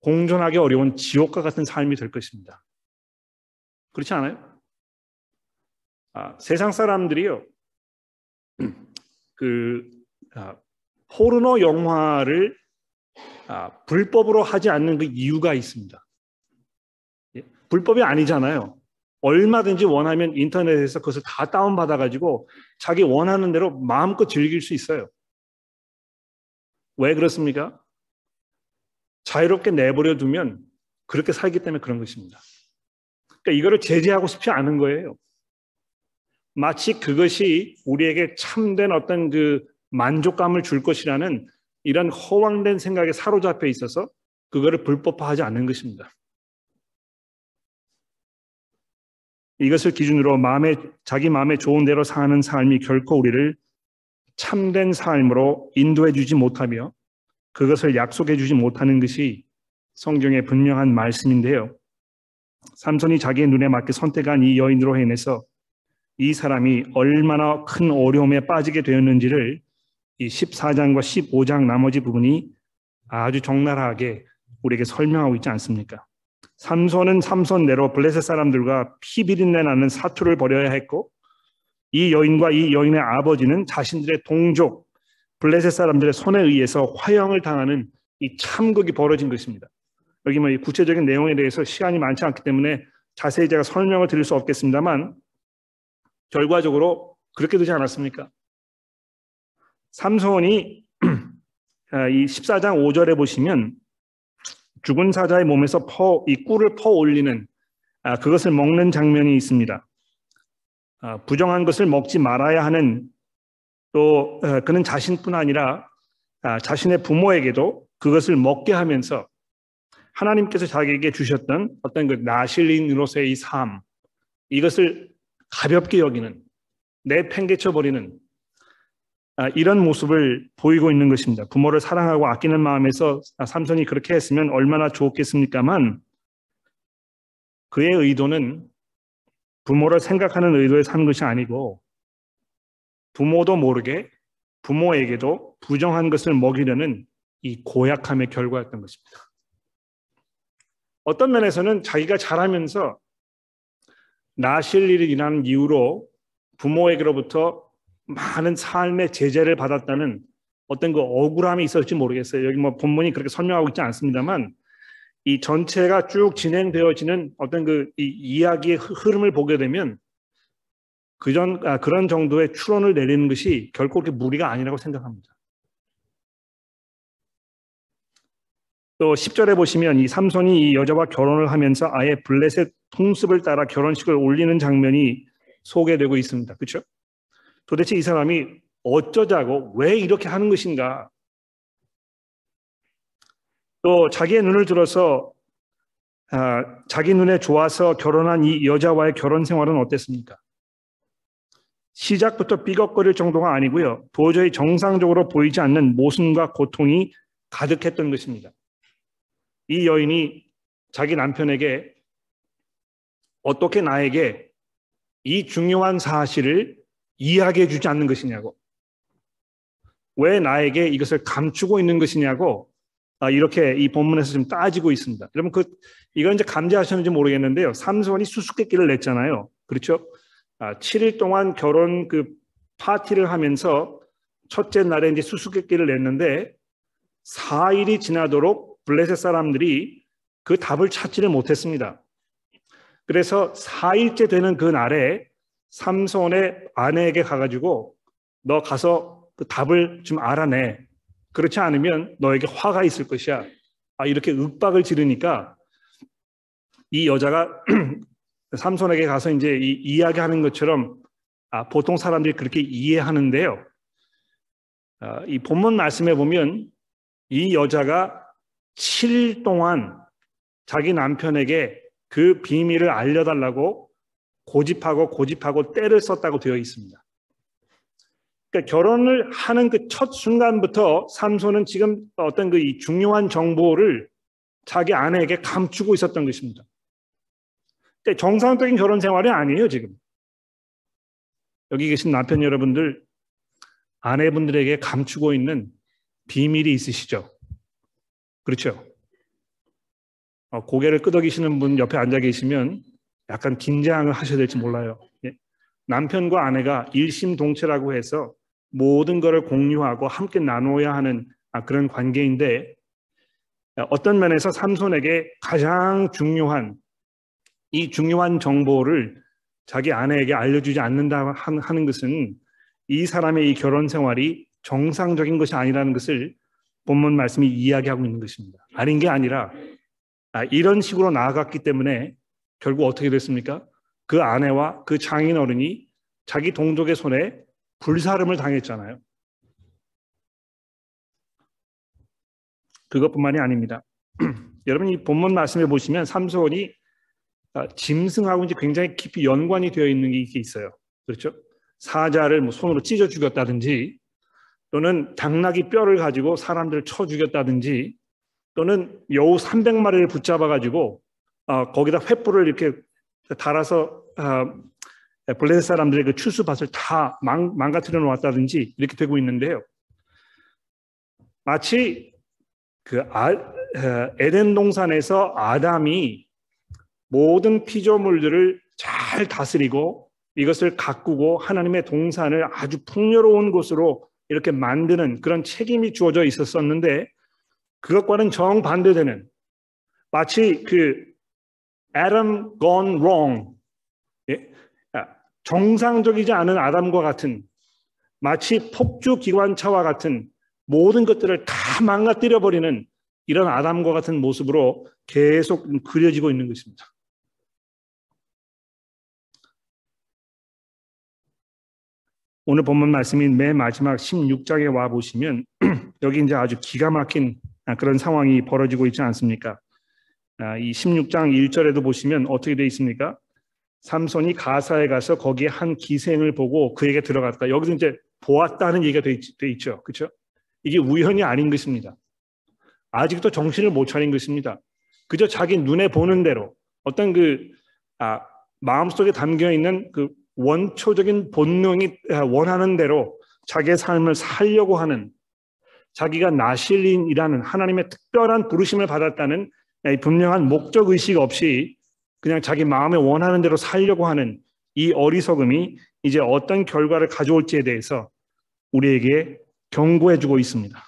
공존하기 어려운 지옥과 같은 삶이 될 것입니다. 그렇지 않아요? 아, 세상 사람들이요, 그 아, 포르노 영화를 아, 불법으로 하지 않는 그 이유가 있습니다. 예? 불법이 아니잖아요. 얼마든지 원하면 인터넷에서 그것을 다 다운받아 가지고 자기 원하는 대로 마음껏 즐길 수 있어요. 왜 그렇습니까? 자유롭게 내버려 두면 그렇게 살기 때문에 그런 것입니다. 그러니까 이거를 제재하고 싶지 않은 거예요. 마치 그것이 우리에게 참된 어떤 그 만족감을 줄 것이라는 이런 허황된 생각에 사로잡혀 있어서 그거를 불법화하지 않는 것입니다. 이것을 기준으로 마음에 자기 마음에 좋은 대로 사는 삶이 결코 우리를 참된 삶으로 인도해 주지 못하며 그것을 약속해 주지 못하는 것이 성경의 분명한 말씀인데요. 삼손이 자기의 눈에 맞게 선택한 이 여인으로 인해서 이 사람이 얼마나 큰 어려움에 빠지게 되었는지를 이 14장과 15장 나머지 부분이 아주 적나라하게 우리에게 설명하고 있지 않습니까? 삼손은 삼손대로 블레셋 사람들과 피비린내 나는 사투를 벌여야 했고 이 여인과 이 여인의 아버지는 자신들의 동족 블레셋 사람들의 손에 의해서 화형을 당하는 이 참극이 벌어진 것입니다. 여기 뭐 구체적인 내용에 대해서 시간이 많지 않기 때문에 자세히 제가 설명을 드릴 수 없겠습니다만 결과적으로 그렇게 되지 않았습니까? 삼손이 *clears throat* 아, 이 14장 5절에 보시면 죽은 사자의 몸에서 퍼, 이 꿀을 퍼 올리는 아, 그것을 먹는 장면이 있습니다. 아, 부정한 것을 먹지 말아야 하는 또 어, 그는 자신뿐 아니라 자신의 부모에게도 그것을 먹게 하면서 하나님께서 자기에게 주셨던 어떤 그 나실린으로서의 이 삶, 이것을 가볍게 여기는, 내팽개쳐 버리는 아, 이런 모습을 보이고 있는 것입니다. 부모를 사랑하고 아끼는 마음에서 삼손이 그렇게 했으면 얼마나 좋겠습니까만 그의 의도는 부모를 생각하는 의도에 사는 것이 아니고 부모도 모르게 부모에게도 부정한 것을 먹이려는 이 고약함의 결과였던 것입니다. 어떤 면에서는 자기가 잘하면서 나실 일을 일하는 이유로 부모에게로부터 많은 삶의 제재를 받았다는 어떤 그 억울함이 있었을지 모르겠어요. 여기 뭐 본문이 그렇게 설명하고 있지 않습니다만 이 전체가 쭉 진행되어지는 어떤 그 이야기의 흐름을 보게 되면 그전 아, 그런 정도의 추론을 내리는 것이 결코 그렇게 무리가 아니라고 생각합니다. 또 10절에 보시면 이 삼손이 이 여자와 결혼을 하면서 아예 블레셋 통습을 따라 결혼식을 올리는 장면이 소개되고 있습니다. 그렇죠? 도대체 이 사람이 어쩌자고 왜 이렇게 하는 것인가? 또 자기의 눈을 들어서 아, 자기 눈에 좋아서 결혼한 이 여자와의 결혼 생활은 어땠습니까? 시작부터 삐걱거릴 정도가 아니고요. 도저히 정상적으로 보이지 않는 모순과 고통이 가득했던 것입니다. 이 여인이 자기 남편에게 어떻게 나에게 이 중요한 사실을 이야기해 주지 않는 것이냐고. 왜 나에게 이것을 감추고 있는 것이냐고 아, 이렇게 이 본문에서 좀 따지고 있습니다. 여러분 그 이건 이제 감지하셨는지 모르겠는데요. 삼손이 수수께끼를 냈잖아요. 그렇죠? 아, 7일 동안 결혼 그 파티를 하면서 첫째 날에 이제 수수께끼를 냈는데 4일이 지나도록 블레셋 사람들이 그 답을 찾지를 못했습니다. 그래서 4일째 되는 그 날에 삼손의 아내에게 가가지고 너 가서 그 답을 좀 알아내. 그렇지 않으면 너에게 화가 있을 것이야. 아, 이렇게 윽박을 지르니까 이 여자가 *clears throat* 삼손에게 가서 이제 이 이야기하는 것처럼 아, 보통 사람들이 그렇게 이해하는데요. 아, 이 본문 말씀에 보면 이 여자가 7일 동안 자기 남편에게 그 비밀을 알려달라고 고집하고 고집하고 때를 썼다고 되어 있습니다. 그러니까 결혼을 하는 그 첫 순간부터 삼손은 지금 어떤 그 중요한 정보를 자기 아내에게 감추고 있었던 것입니다. 그러니까 정상적인 결혼 생활이 아니에요, 지금. 여기 계신 남편 여러분들, 아내분들에게 감추고 있는 비밀이 있으시죠? 그렇죠? 어, 고개를 끄덕이시는 분 옆에 앉아 계시면 약간 긴장을 하셔야 될지 몰라요. 예? 남편과 아내가 일심동체라고 해서 모든 것을 공유하고 함께 나눠야 하는 아, 그런 관계인데 어떤 면에서 삼손에게 가장 중요한 이 중요한 정보를 자기 아내에게 알려주지 않는다 하는 것은 이 사람의 이 결혼 생활이 정상적인 것이 아니라는 것을 본문 말씀이 이야기하고 있는 것입니다. 아닌 게 아니라 아, 이런 식으로 나아갔기 때문에 결국 어떻게 됐습니까? 그 아내와 그 장인 어른이 자기 동족의 손에 불사름을 당했잖아요. 그것뿐만이 아닙니다. *clears throat* 여러분 이 본문 말씀에 보시면 삼손이 아, 짐승하고 이제 굉장히 깊이 연관이 되어 있는 게 있어요. 그렇죠? 사자를 뭐 손으로 찢어 죽였다든지 또는 당나귀 뼈를 가지고 사람들을 쳐 죽였다든지 또는 여우 300마리를 붙잡아 가지고 어, 거기다 횃불을 이렇게 달아서 어, 블레셋 사람들의 그 추수밭을 다 망, 망가뜨려 놓았다든지 이렇게 되고 있는데요. 마치 그 아, 에덴 동산에서 아담이 모든 피조물들을 잘 다스리고 이것을 가꾸고 하나님의 동산을 아주 풍요로운 곳으로 이렇게 만드는 그런 책임이 주어져 있었었는데 그것과는 정반대되는 마치 그 Adam gone wrong 정상적이지 않은 아담과 같은 마치 폭주 기관차와 같은 모든 것들을 다 망가뜨려 버리는 이런 아담과 같은 모습으로 계속 그려지고 있는 것입니다. 오늘 본문 말씀인 맨 마지막 16장에 와 보시면 *clears throat* 여기 이제 아주 기가 막힌 그런 상황이 벌어지고 있지 않습니까? 아, 이 16장 1절에도 보시면 어떻게 되어 있습니까? 삼손이 가사에 가서 거기에 한 기생을 보고 그에게 들어갔다. 여기서 이제 보았다는 얘기가 돼, 있, 돼 있죠. 그렇죠? 이게 우연이 아닌 것입니다. 아직도 정신을 못 차린 것입니다. 그저 자기 눈에 보는 대로 어떤 그 아, 마음속에 담겨 있는 그 원초적인 본능이 아, 원하는 대로 자기의 삶을 살려고 하는 자기가 나실린이라는 하나님의 특별한 부르심을 받았다는 분명한 목적 의식 없이 그냥 자기 마음에 원하는 대로 살려고 하는 이 어리석음이 이제 어떤 결과를 가져올지에 대해서 우리에게 경고해 주고 있습니다.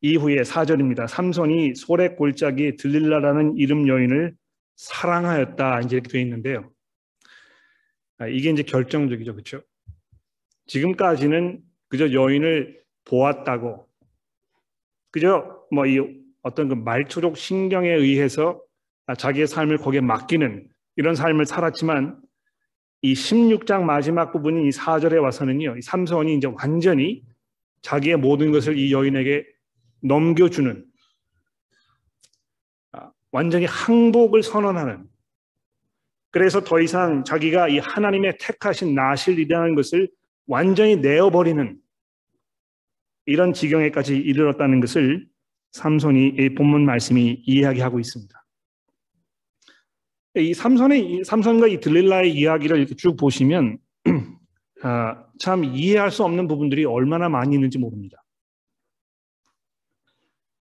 이후에 사절입니다. 삼손이 소래 골짜기 들릴라라는 이름 여인을 사랑하였다 이제 이렇게 되어 있는데요. 아, 이게 이제 결정적이죠, 그렇죠? 지금까지는 그저 여인을 보았다고, 그저 뭐 이 어떤 그 말초록 신경에 의해서 자기의 삶을 거기에 맡기는 이런 삶을 살았지만 이 16장 마지막 부분인 이 4절에 와서는요. 이 삼손이 이제 완전히 자기의 모든 것을 이 여인에게 넘겨주는 아, 완전히 항복을 선언하는 그래서 더 이상 자기가 이 하나님의 택하신 나실이라는 것을 완전히 내어버리는 이런 지경에까지 이르렀다는 것을 삼손이 이 본문 말씀이 이야기하고 있습니다. 이 삼손의 삼손과 이 들릴라의 이야기를 이렇게 쭉 보시면 *clears throat* 아, 참 이해할 수 없는 부분들이 얼마나 많이 있는지 모릅니다.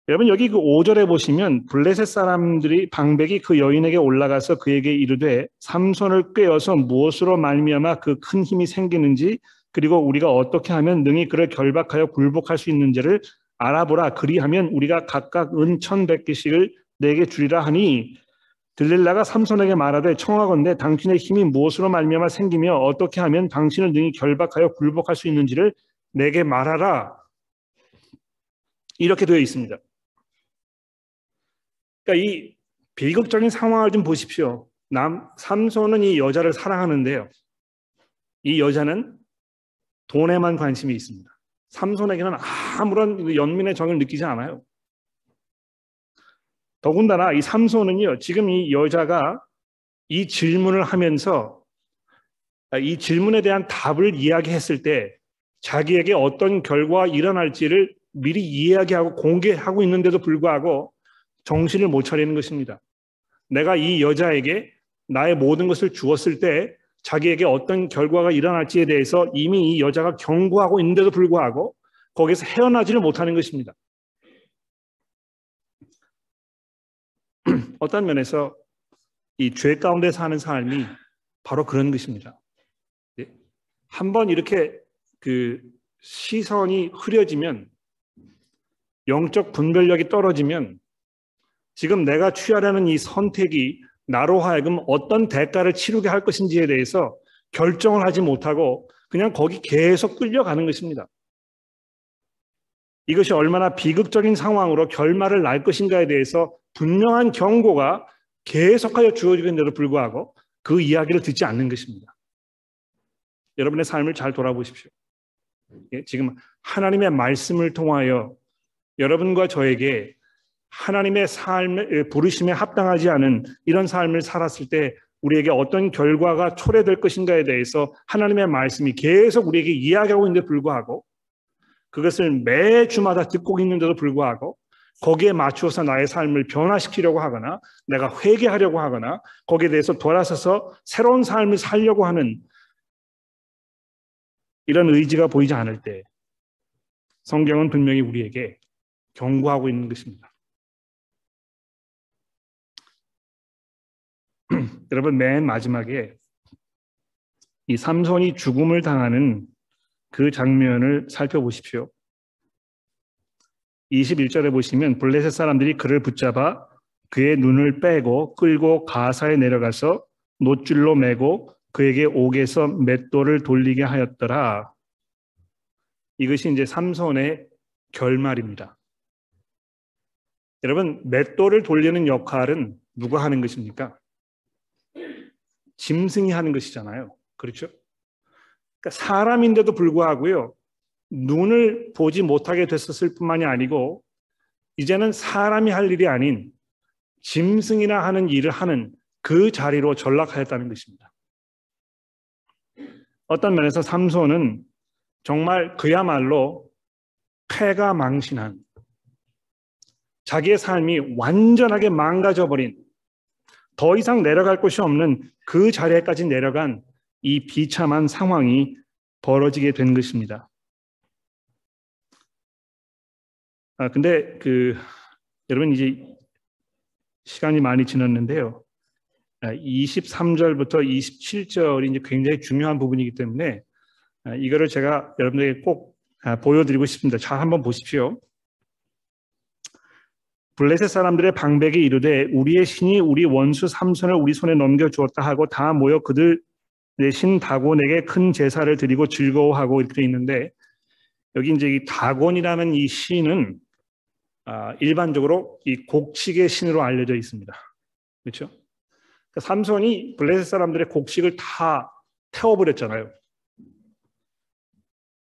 여러분 여기 그 5절에 보시면 블레셋 사람들이 방백이 그 여인에게 올라가서 그에게 이르되 삼손을 꿰어서 무엇으로 말미암아 그 큰 힘이 생기는지 그리고 우리가 어떻게 하면 능히 그를 결박하여 굴복할 수 있는지를 알아보라. 그리하면 우리가 각각 은 천백 개씩을 내게 주리라 하니 들릴라가 삼손에게 말하되 청하건대 당신의 힘이 무엇으로 말미암아 생기며 어떻게 하면 당신을 능히 결박하여 굴복할 수 있는지를 내게 말하라. 이렇게 되어 있습니다. 그러니까 이 비극적인 상황을 좀 보십시오. 남 삼손은 이 여자를 사랑하는데요. 이 여자는 돈에만 관심이 있습니다. 삼손에게는 아무런 연민의 정을 느끼지 않아요. 더군다나 이 삼손은요, 지금 이 여자가 이 질문을 하면서 이 질문에 대한 답을 이야기했을 때 자기에게 어떤 결과가 일어날지를 미리 이야기하고 공개하고 있는데도 불구하고 정신을 못 차리는 것입니다. 내가 이 여자에게 나의 모든 것을 주었을 때 자기에게 어떤 결과가 일어날지에 대해서 이미 이 여자가 경고하고 있는데도 불구하고 거기서 헤어나지를 못하는 것입니다. *clears throat* 어떤 면에서 이 죄 가운데 사는 삶이 바로 그런 것입니다. 예? 한번 이렇게 그 시선이 흐려지면 영적 분별력이 떨어지면 지금 내가 취하려는 이 선택이 나로 하여금 어떤 대가를 치르게 할 것인지에 대해서 결정을 하지 못하고 그냥 거기 계속 끌려가는 것입니다. 이것이 얼마나 비극적인 상황으로 결말을 날 것인가에 대해서 분명한 경고가 계속하여 주어지는데도 불구하고 그 이야기를 듣지 않는 것입니다. 여러분의 삶을 잘 돌아보십시오. 예, 지금 하나님의 말씀을 통하여 여러분과 저에게 하나님의 삶을 부르심에 합당하지 않은 이런 삶을 살았을 때 우리에게 어떤 결과가 초래될 것인가에 대해서 하나님의 말씀이 계속 우리에게 이야기하고 있는데 불구하고 그것을 매 주마다 듣고 있는데도 불구하고 거기에 맞추어서 나의 삶을 변화시키려고 하거나 내가 회개하려고 하거나 거기에 대해서 돌아서서 새로운 삶을 살려고 하는 이런 의지가 보이지 않을 때 성경은 분명히 우리에게 경고하고 있는 것입니다. *clears throat* 여러분 맨 마지막에 이 삼손이 죽음을 당하는 그 장면을 살펴보십시오. 21절에 보시면 블레셋 사람들이 그를 붙잡아 그의 눈을 빼고 끌고 가사에 내려가서 노줄로 매고 그에게 옥에서 맷돌을 돌리게 하였더라. 이것이 이제 삼손의 결말입니다. 여러분, 맷돌을 돌리는 역할은 누가 하는 것입니까? 짐승이 하는 것이잖아요. 그렇죠? 그러니까 사람인데도 불구하고요. 눈을 보지 못하게 됐었을 뿐만이 아니고 이제는 사람이 할 일이 아닌 짐승이나 하는 일을 하는 그 자리로 전락하였다는 것입니다. 어떤 면에서 삼손은 정말 그야말로 패가 망신한 자기의 삶이 완전하게 망가져 버린 더 이상 내려갈 곳이 없는 그 자리에까지 내려간 이 비참한 상황이 벌어지게 된 것입니다. 아, 근데 그 여러분 이제 시간이 많이 지났는데요. 23절부터 아, 27절이 이제 굉장히 중요한 부분이기 때문에 아, 이거를 제가 여러분에게 꼭 아, 보여드리고 싶습니다. 잘 한번 보십시오. 블레셋 사람들의 방백이 이르되 우리의 신이 우리 원수 삼손을 우리 손에 넘겨 주었다 하고 다 모여 그들 신 다곤에게 큰 제사를 드리고 즐거워하고 이렇게 있는데 여기 이제 이 다곤이라는 이 신은 아, 일반적으로 이 곡식의 신으로 알려져 있습니다. 그렇죠? 그러니까 삼손이 블레셋 사람들의 곡식을 다 태워버렸잖아요.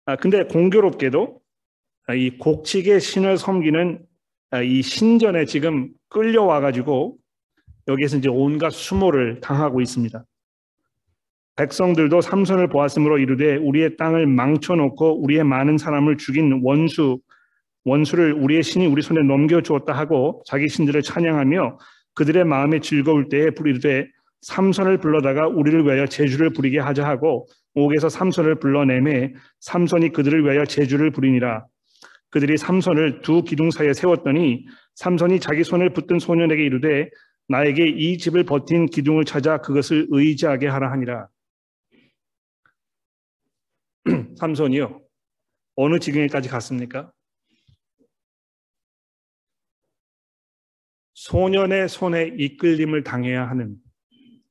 아, 근데 공교롭게도 이 곡식의 신을 섬기는 아, 이 신전에 지금 끌려와 가지고 여기에서 이제 온갖 수모를 당하고 있습니다. 백성들도 삼손을 보았으므로 이르되 우리의 땅을 망쳐놓고 우리의 많은 사람을 죽인 원수 원수를 우리의 신이 우리 손에 넘겨주었다 하고 자기 신들을 찬양하며 그들의 마음에 즐거울 때에 부르되 삼손을 불러다가 우리를 위하여 제주를 부리게 하자 하고 옥에서 삼손을 불러내매 삼손이 그들을 위하여 제주를 부리니라 그들이 삼손을 두 기둥 사이에 세웠더니 삼손이 자기 손을 붙든 소년에게 이르되 나에게 이 집을 버틴 기둥을 찾아 그것을 의지하게 하라 하니라 *clears throat* 삼손이요 어느 지경에까지 갔습니까? 소년의 손에 이끌림을 당해야 하는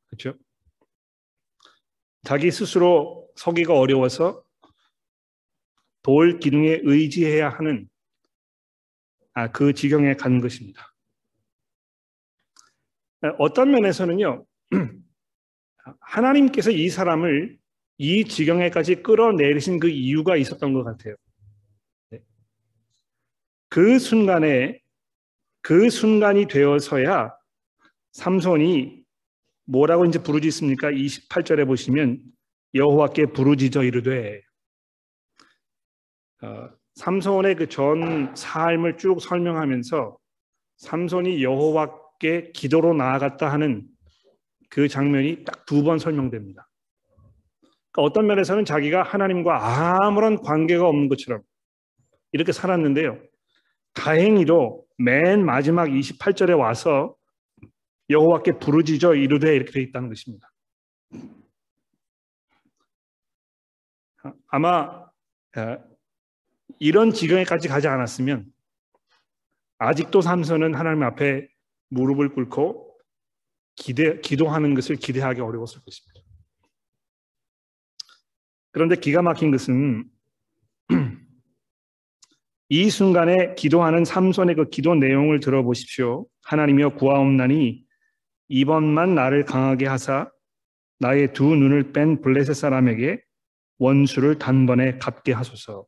그렇죠? 자기 스스로 서기가 어려워서 돌 기둥에 의지해야 하는 아, 그 지경에 간 것입니다. 어떤 면에서는요, *clears throat* 하나님께서 이 사람을 이 지경에까지 끌어내리신 그 이유가 있었던 것 같아요. 네. 그 순간에 그 순간이 되어서야 삼손이 뭐라고 이제 부르짖습니까? 28절에 보시면 여호와께 부르짖어 이르되 어, 삼손의 그 전 삶을 쭉 설명하면서 삼손이 여호와께 기도로 나아갔다 하는 그 장면이 딱 두 번 설명됩니다. 그러니까 어떤 면에서는 자기가 하나님과 아무런 관계가 없는 것처럼 이렇게 살았는데요. 다행히도 맨 마지막 28절에 와서 여호와께 부르짖어 이르되 이렇게 되어 있다는 것입니다. 아마 이런 지경에까지 가지 않았으면 아직도 삼손은 하나님 앞에 무릎을 꿇고 기대, 기도하는 것을 기대하기 어려웠을 것입니다. 그런데 기가 막힌 것은 *clears throat* 이 순간에 기도하는 삼손의 그 기도 내용을 들어보십시오. 하나님이여 구하옵나니 이번만 나를 강하게 하사 나의 두 눈을 뺀 블레셋 사람에게 원수를 단번에 갚게 하소서.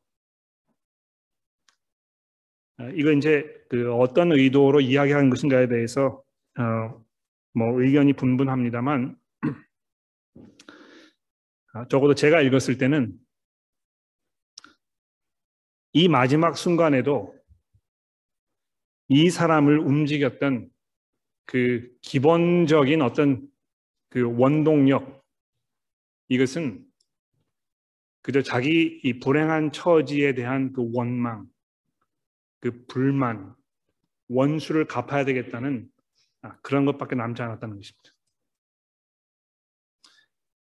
아, 이거 이제 그 어떤 의도로 이야기하는 것인가에 대해서 어, 뭐 의견이 분분합니다만 *clears throat* 아, 적어도 제가 읽었을 때는 이 마지막 순간에도 이 사람을 움직였던 그 기본적인 어떤 그 원동력 이것은 그저 자기 이 불행한 처지에 대한 그 원망, 그 불만, 원수를 갚아야 되겠다는 아, 그런 것밖에 남지 않았다는 것입니다.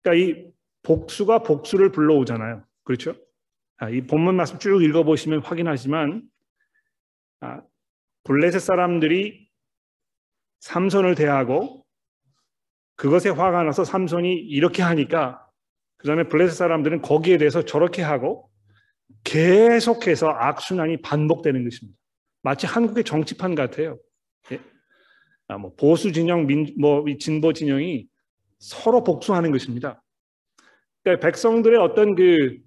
그러니까 이 복수가 복수를 불러오잖아요. 그렇죠? 아, 이 본문 말씀 쭉 읽어보시면 확인하지만 아, 블레셋 사람들이 삼손을 대하고 그것에 화가 나서 삼손이 이렇게 하니까 그 다음에 블레셋 사람들은 거기에 대해서 저렇게 하고 계속해서 악순환이 반복되는 것입니다. 마치 한국의 정치판 같아요. 예? 아, 뭐 보수 진영, 민, 뭐 진보 진영이 서로 복수하는 것입니다. 그러니까 백성들의 어떤 그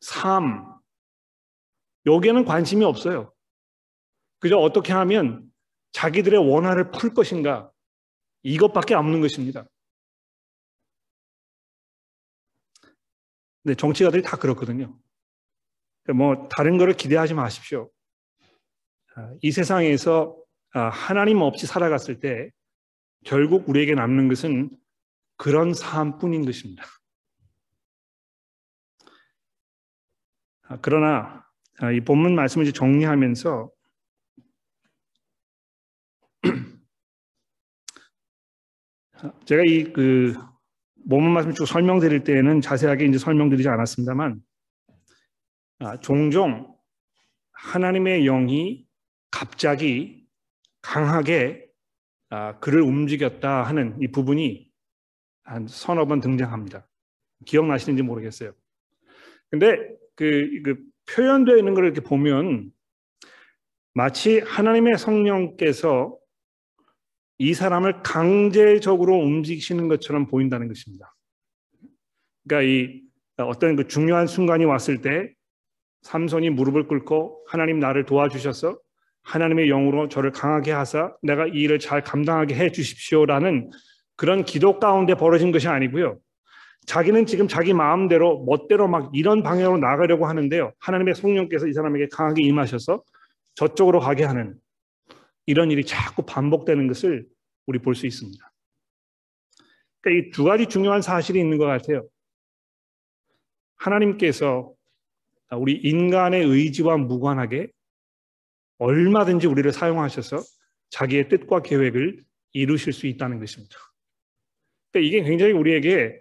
삶, 여기에는 관심이 없어요. 그저 어떻게 하면 자기들의 원한을 풀 것인가 이것밖에 없는 것입니다. 네, 정치가들이 다 그렇거든요. 그러니까 뭐 다른 거를 기대하지 마십시오. 아, 이 세상에서 아, 하나님 없이 살아갔을 때 결국 우리에게 남는 것은 그런 삶뿐인 것입니다. 아, 그러나 이 본문 말씀을 이제 정리하면서 제가 이 그 본문 말씀 쭉 설명드릴 때에는 자세하게 이제 설명드리지 않았습니다만 아, 종종 하나님의 영이 갑자기 강하게 아, 그를 움직였다 하는 이 부분이 한 서너 번 등장합니다. 기억나시는지 모르겠어요. 근데 그, 그 표현되어 있는 걸 이렇게 보면 마치 하나님의 성령께서 이 사람을 강제적으로 움직이시는 것처럼 보인다는 것입니다. 그러니까 이 어떤 그 중요한 순간이 왔을 때 삼손이 무릎을 꿇고 하나님 나를 도와주셔서 하나님의 영으로 저를 강하게 하사 내가 이 일을 잘 감당하게 해 주십시오라는 그런 기도 가운데 벌어진 것이 아니고요. 자기는 지금 자기 마음대로 멋대로 막 이런 방향으로 나가려고 하는데요. 하나님의 성령께서 이 사람에게 강하게 임하셔서 저쪽으로 가게 하는 이런 일이 자꾸 반복되는 것을 우리 볼 수 있습니다. 그러니까 이 두 가지 중요한 사실이 있는 것 같아요. 하나님께서 우리 인간의 의지와 무관하게 얼마든지 우리를 사용하셔서 자기의 뜻과 계획을 이루실 수 있다는 것입니다. 그러니까 이게 굉장히 우리에게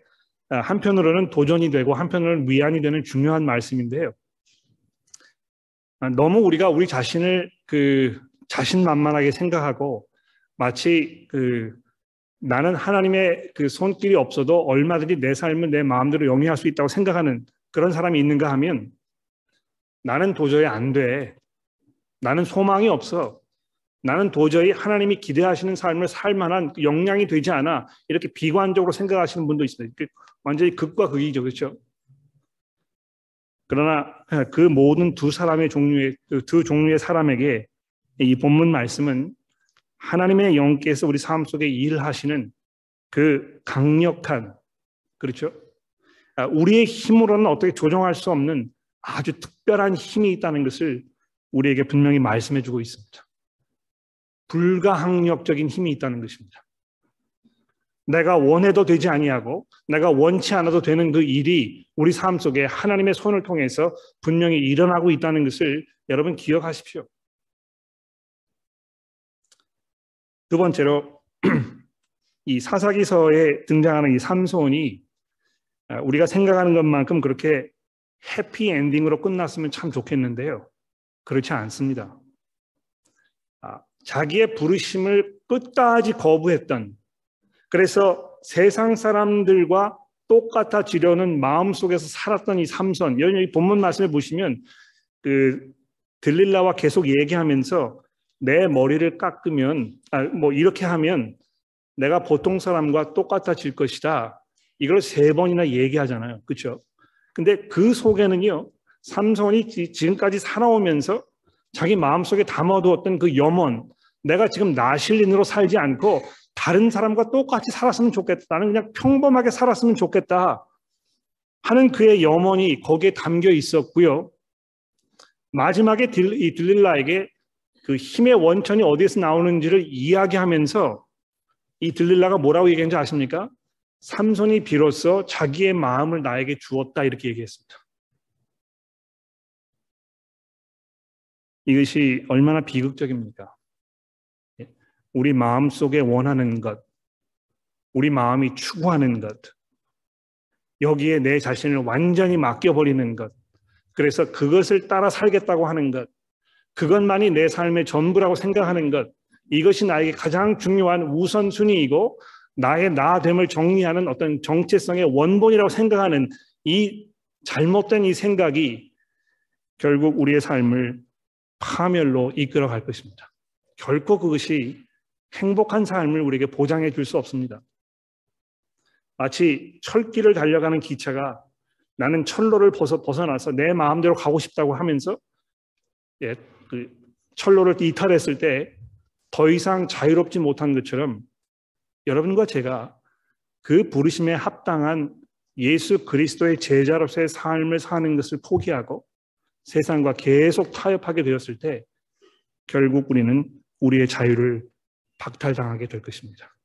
한편으로는 도전이 되고 한편으로는 위안이 되는 중요한 말씀인데요. 너무 우리가 우리 자신을 그 자신만만하게 생각하고 마치 그 나는 하나님의 그 손길이 없어도 얼마든지 내 삶을 내 마음대로 영위할 수 있다고 생각하는 그런 사람이 있는가 하면 나는 도저히 안 돼. 나는 소망이 없어. 나는 도저히 하나님이 기대하시는 삶을 살 만한 역량이 되지 않아. 이렇게 비관적으로 생각하시는 분도 있어요. 완전히 극과 극이죠. 그렇죠? 그러나 그 모든 두 사람의 종류의 그두 종류의 사람에게 이 본문 말씀은 하나님의 영께서 우리 삶 속에 일하시는 그 강력한 그렇죠? 아, 우리의 힘으로는 어떻게 조정할 수 없는 아주 특 별한 힘이 있다는 것을 우리에게 분명히 말씀해 주고 있습니다. 불가항력적인 힘이 있다는 것입니다. 내가 원해도 되지 아니하고 내가 원치 않아도 되는 그 일이 우리 삶 속에 하나님의 손을 통해서 분명히 일어나고 있다는 것을 여러분 기억하십시오. 두 번째로 *clears throat* 이 사사기서에 등장하는 이 삼손이 아, 우리가 생각하는 것만큼 그렇게 해피 엔딩으로 끝났으면 참 좋겠는데요. 그렇지 않습니다. 아, 자기의 부르심을 끝까지 거부했던 그래서 세상 사람들과 똑같아지려는 마음 속에서 살았던 이 삼손, 여기 본문 말씀에 보시면 그 들릴라와 계속 얘기하면서 내 머리를 깎으면 아, 뭐 이렇게 하면 내가 보통 사람과 똑같아질 것이다. 이걸 세 번이나 얘기하잖아요. 그렇죠? 근데 그 속에는요. 삼손이 지금까지 살아오면서 자기 마음속에 담아두었던 그 염원, 내가 지금 나실린으로 살지 않고 다른 사람과 똑같이 살았으면 좋겠다. 나는 그냥 평범하게 살았으면 좋겠다. 하는 그의 염원이 거기에 담겨 있었고요. 마지막에 이 들릴라에게 그 힘의 원천이 어디에서 나오는지를 이야기하면서 이 들릴라가 뭐라고 얘기했는지 아십니까? 삼손이 비로소 자기의 마음을 나에게 주었다 이렇게 얘기했습니다. 이것이 얼마나 비극적입니까? 우리 마음 속에 원하는 것, 우리 마음이 추구하는 것, 여기에 내 자신을 완전히 맡겨버리는 것, 그래서 그것을 따라 살겠다고 하는 것, 그것만이 내 삶의 전부라고 생각하는 것, 이것이 나에게 가장 중요한 우선순위이고 나의 나됨을 정리하는 어떤 정체성의 원본이라고 생각하는 이 잘못된 이 생각이 결국 우리의 삶을 파멸로 이끌어 갈 것입니다. 결코 그것이 행복한 삶을 우리에게 보장해 줄 수 없습니다. 마치 철길을 달려가는 기차가 나는 철로를 벗어, 벗어나서 내 마음대로 가고 싶다고 하면서 예, 그 철로를 이탈했을 때 더 이상 자유롭지 못한 것처럼 여러분과 제가 그 부르심에 합당한 예수 그리스도의 제자로서의 삶을 사는 것을 포기하고 세상과 계속 타협하게 되었을 때 결국 우리는 우리의 자유를 박탈당하게 될 것입니다.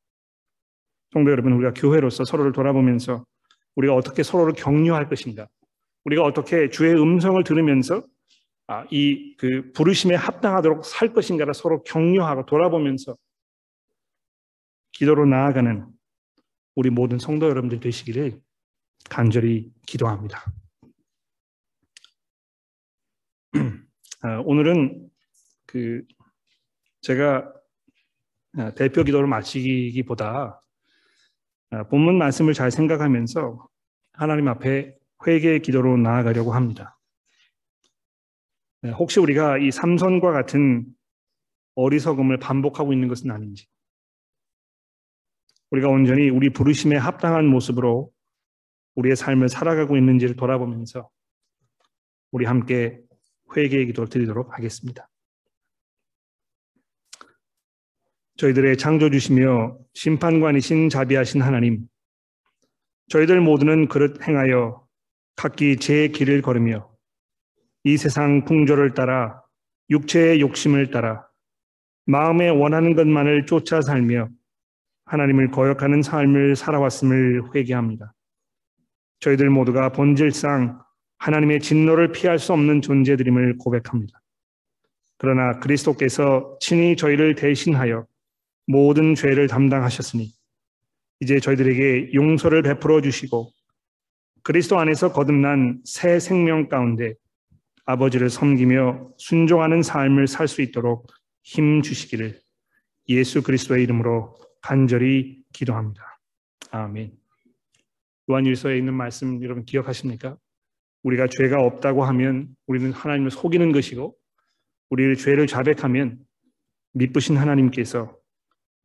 성도 여러분, 우리가 교회로서 서로를 돌아보면서 우리가 어떻게 서로를 격려할 것인가? 우리가 어떻게 주의 음성을 들으면서 아, 이그 부르심에 합당하도록 살 것인가를 서로 격려하고 돌아보면서 기도로 나아가는 우리 모든 성도 여러분들 되시기를 간절히 기도합니다. *clears throat* 아, 오늘은 그 제가 아, 대표 기도를 마치기보다 아, 본문 말씀을 잘 생각하면서 하나님 앞에 회개의 기도로 나아가려고 합니다. 네, 혹시 우리가 이 삼선과 같은 어리석음을 반복하고 있는 것은 아닌지, 우리가 온전히 우리 부르심에 합당한 모습으로 우리의 삶을 살아가고 있는지를 돌아보면서 우리 함께 회개의 기도를 드리도록 하겠습니다. 저희들의 창조주시며 심판관이신 자비하신 하나님, 저희들 모두는 그릇 행하여 각기 제 길을 걸으며 이 세상 풍조를 따라 육체의 욕심을 따라 마음에 원하는 것만을 쫓아 살며 하나님을 거역하는 삶을 살아왔음을 회개합니다. 저희들 모두가 본질상 하나님의 진노를 피할 수 없는 존재들임을 고백합니다. 그러나 그리스도께서 친히 저희를 대신하여 모든 죄를 담당하셨으니 이제 저희들에게 용서를 베풀어 주시고 그리스도 안에서 거듭난 새 생명 가운데 아버지를 섬기며 순종하는 삶을 살 수 있도록 힘 주시기를 예수 그리스도의 이름으로 간절히 기도합니다. 아멘. 요한일서에 있는 말씀 여러분 기억하십니까? 우리가 죄가 없다고 하면 우리는 하나님을 속이는 것이고 우리를 죄를 자백하면 미쁘신 하나님께서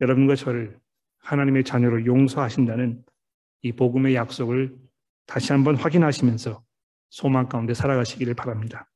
여러분과 저를 하나님의 자녀로 용서하신다는 이 복음의 약속을 다시 한번 확인하시면서 소망 가운데 살아가시기를 바랍니다.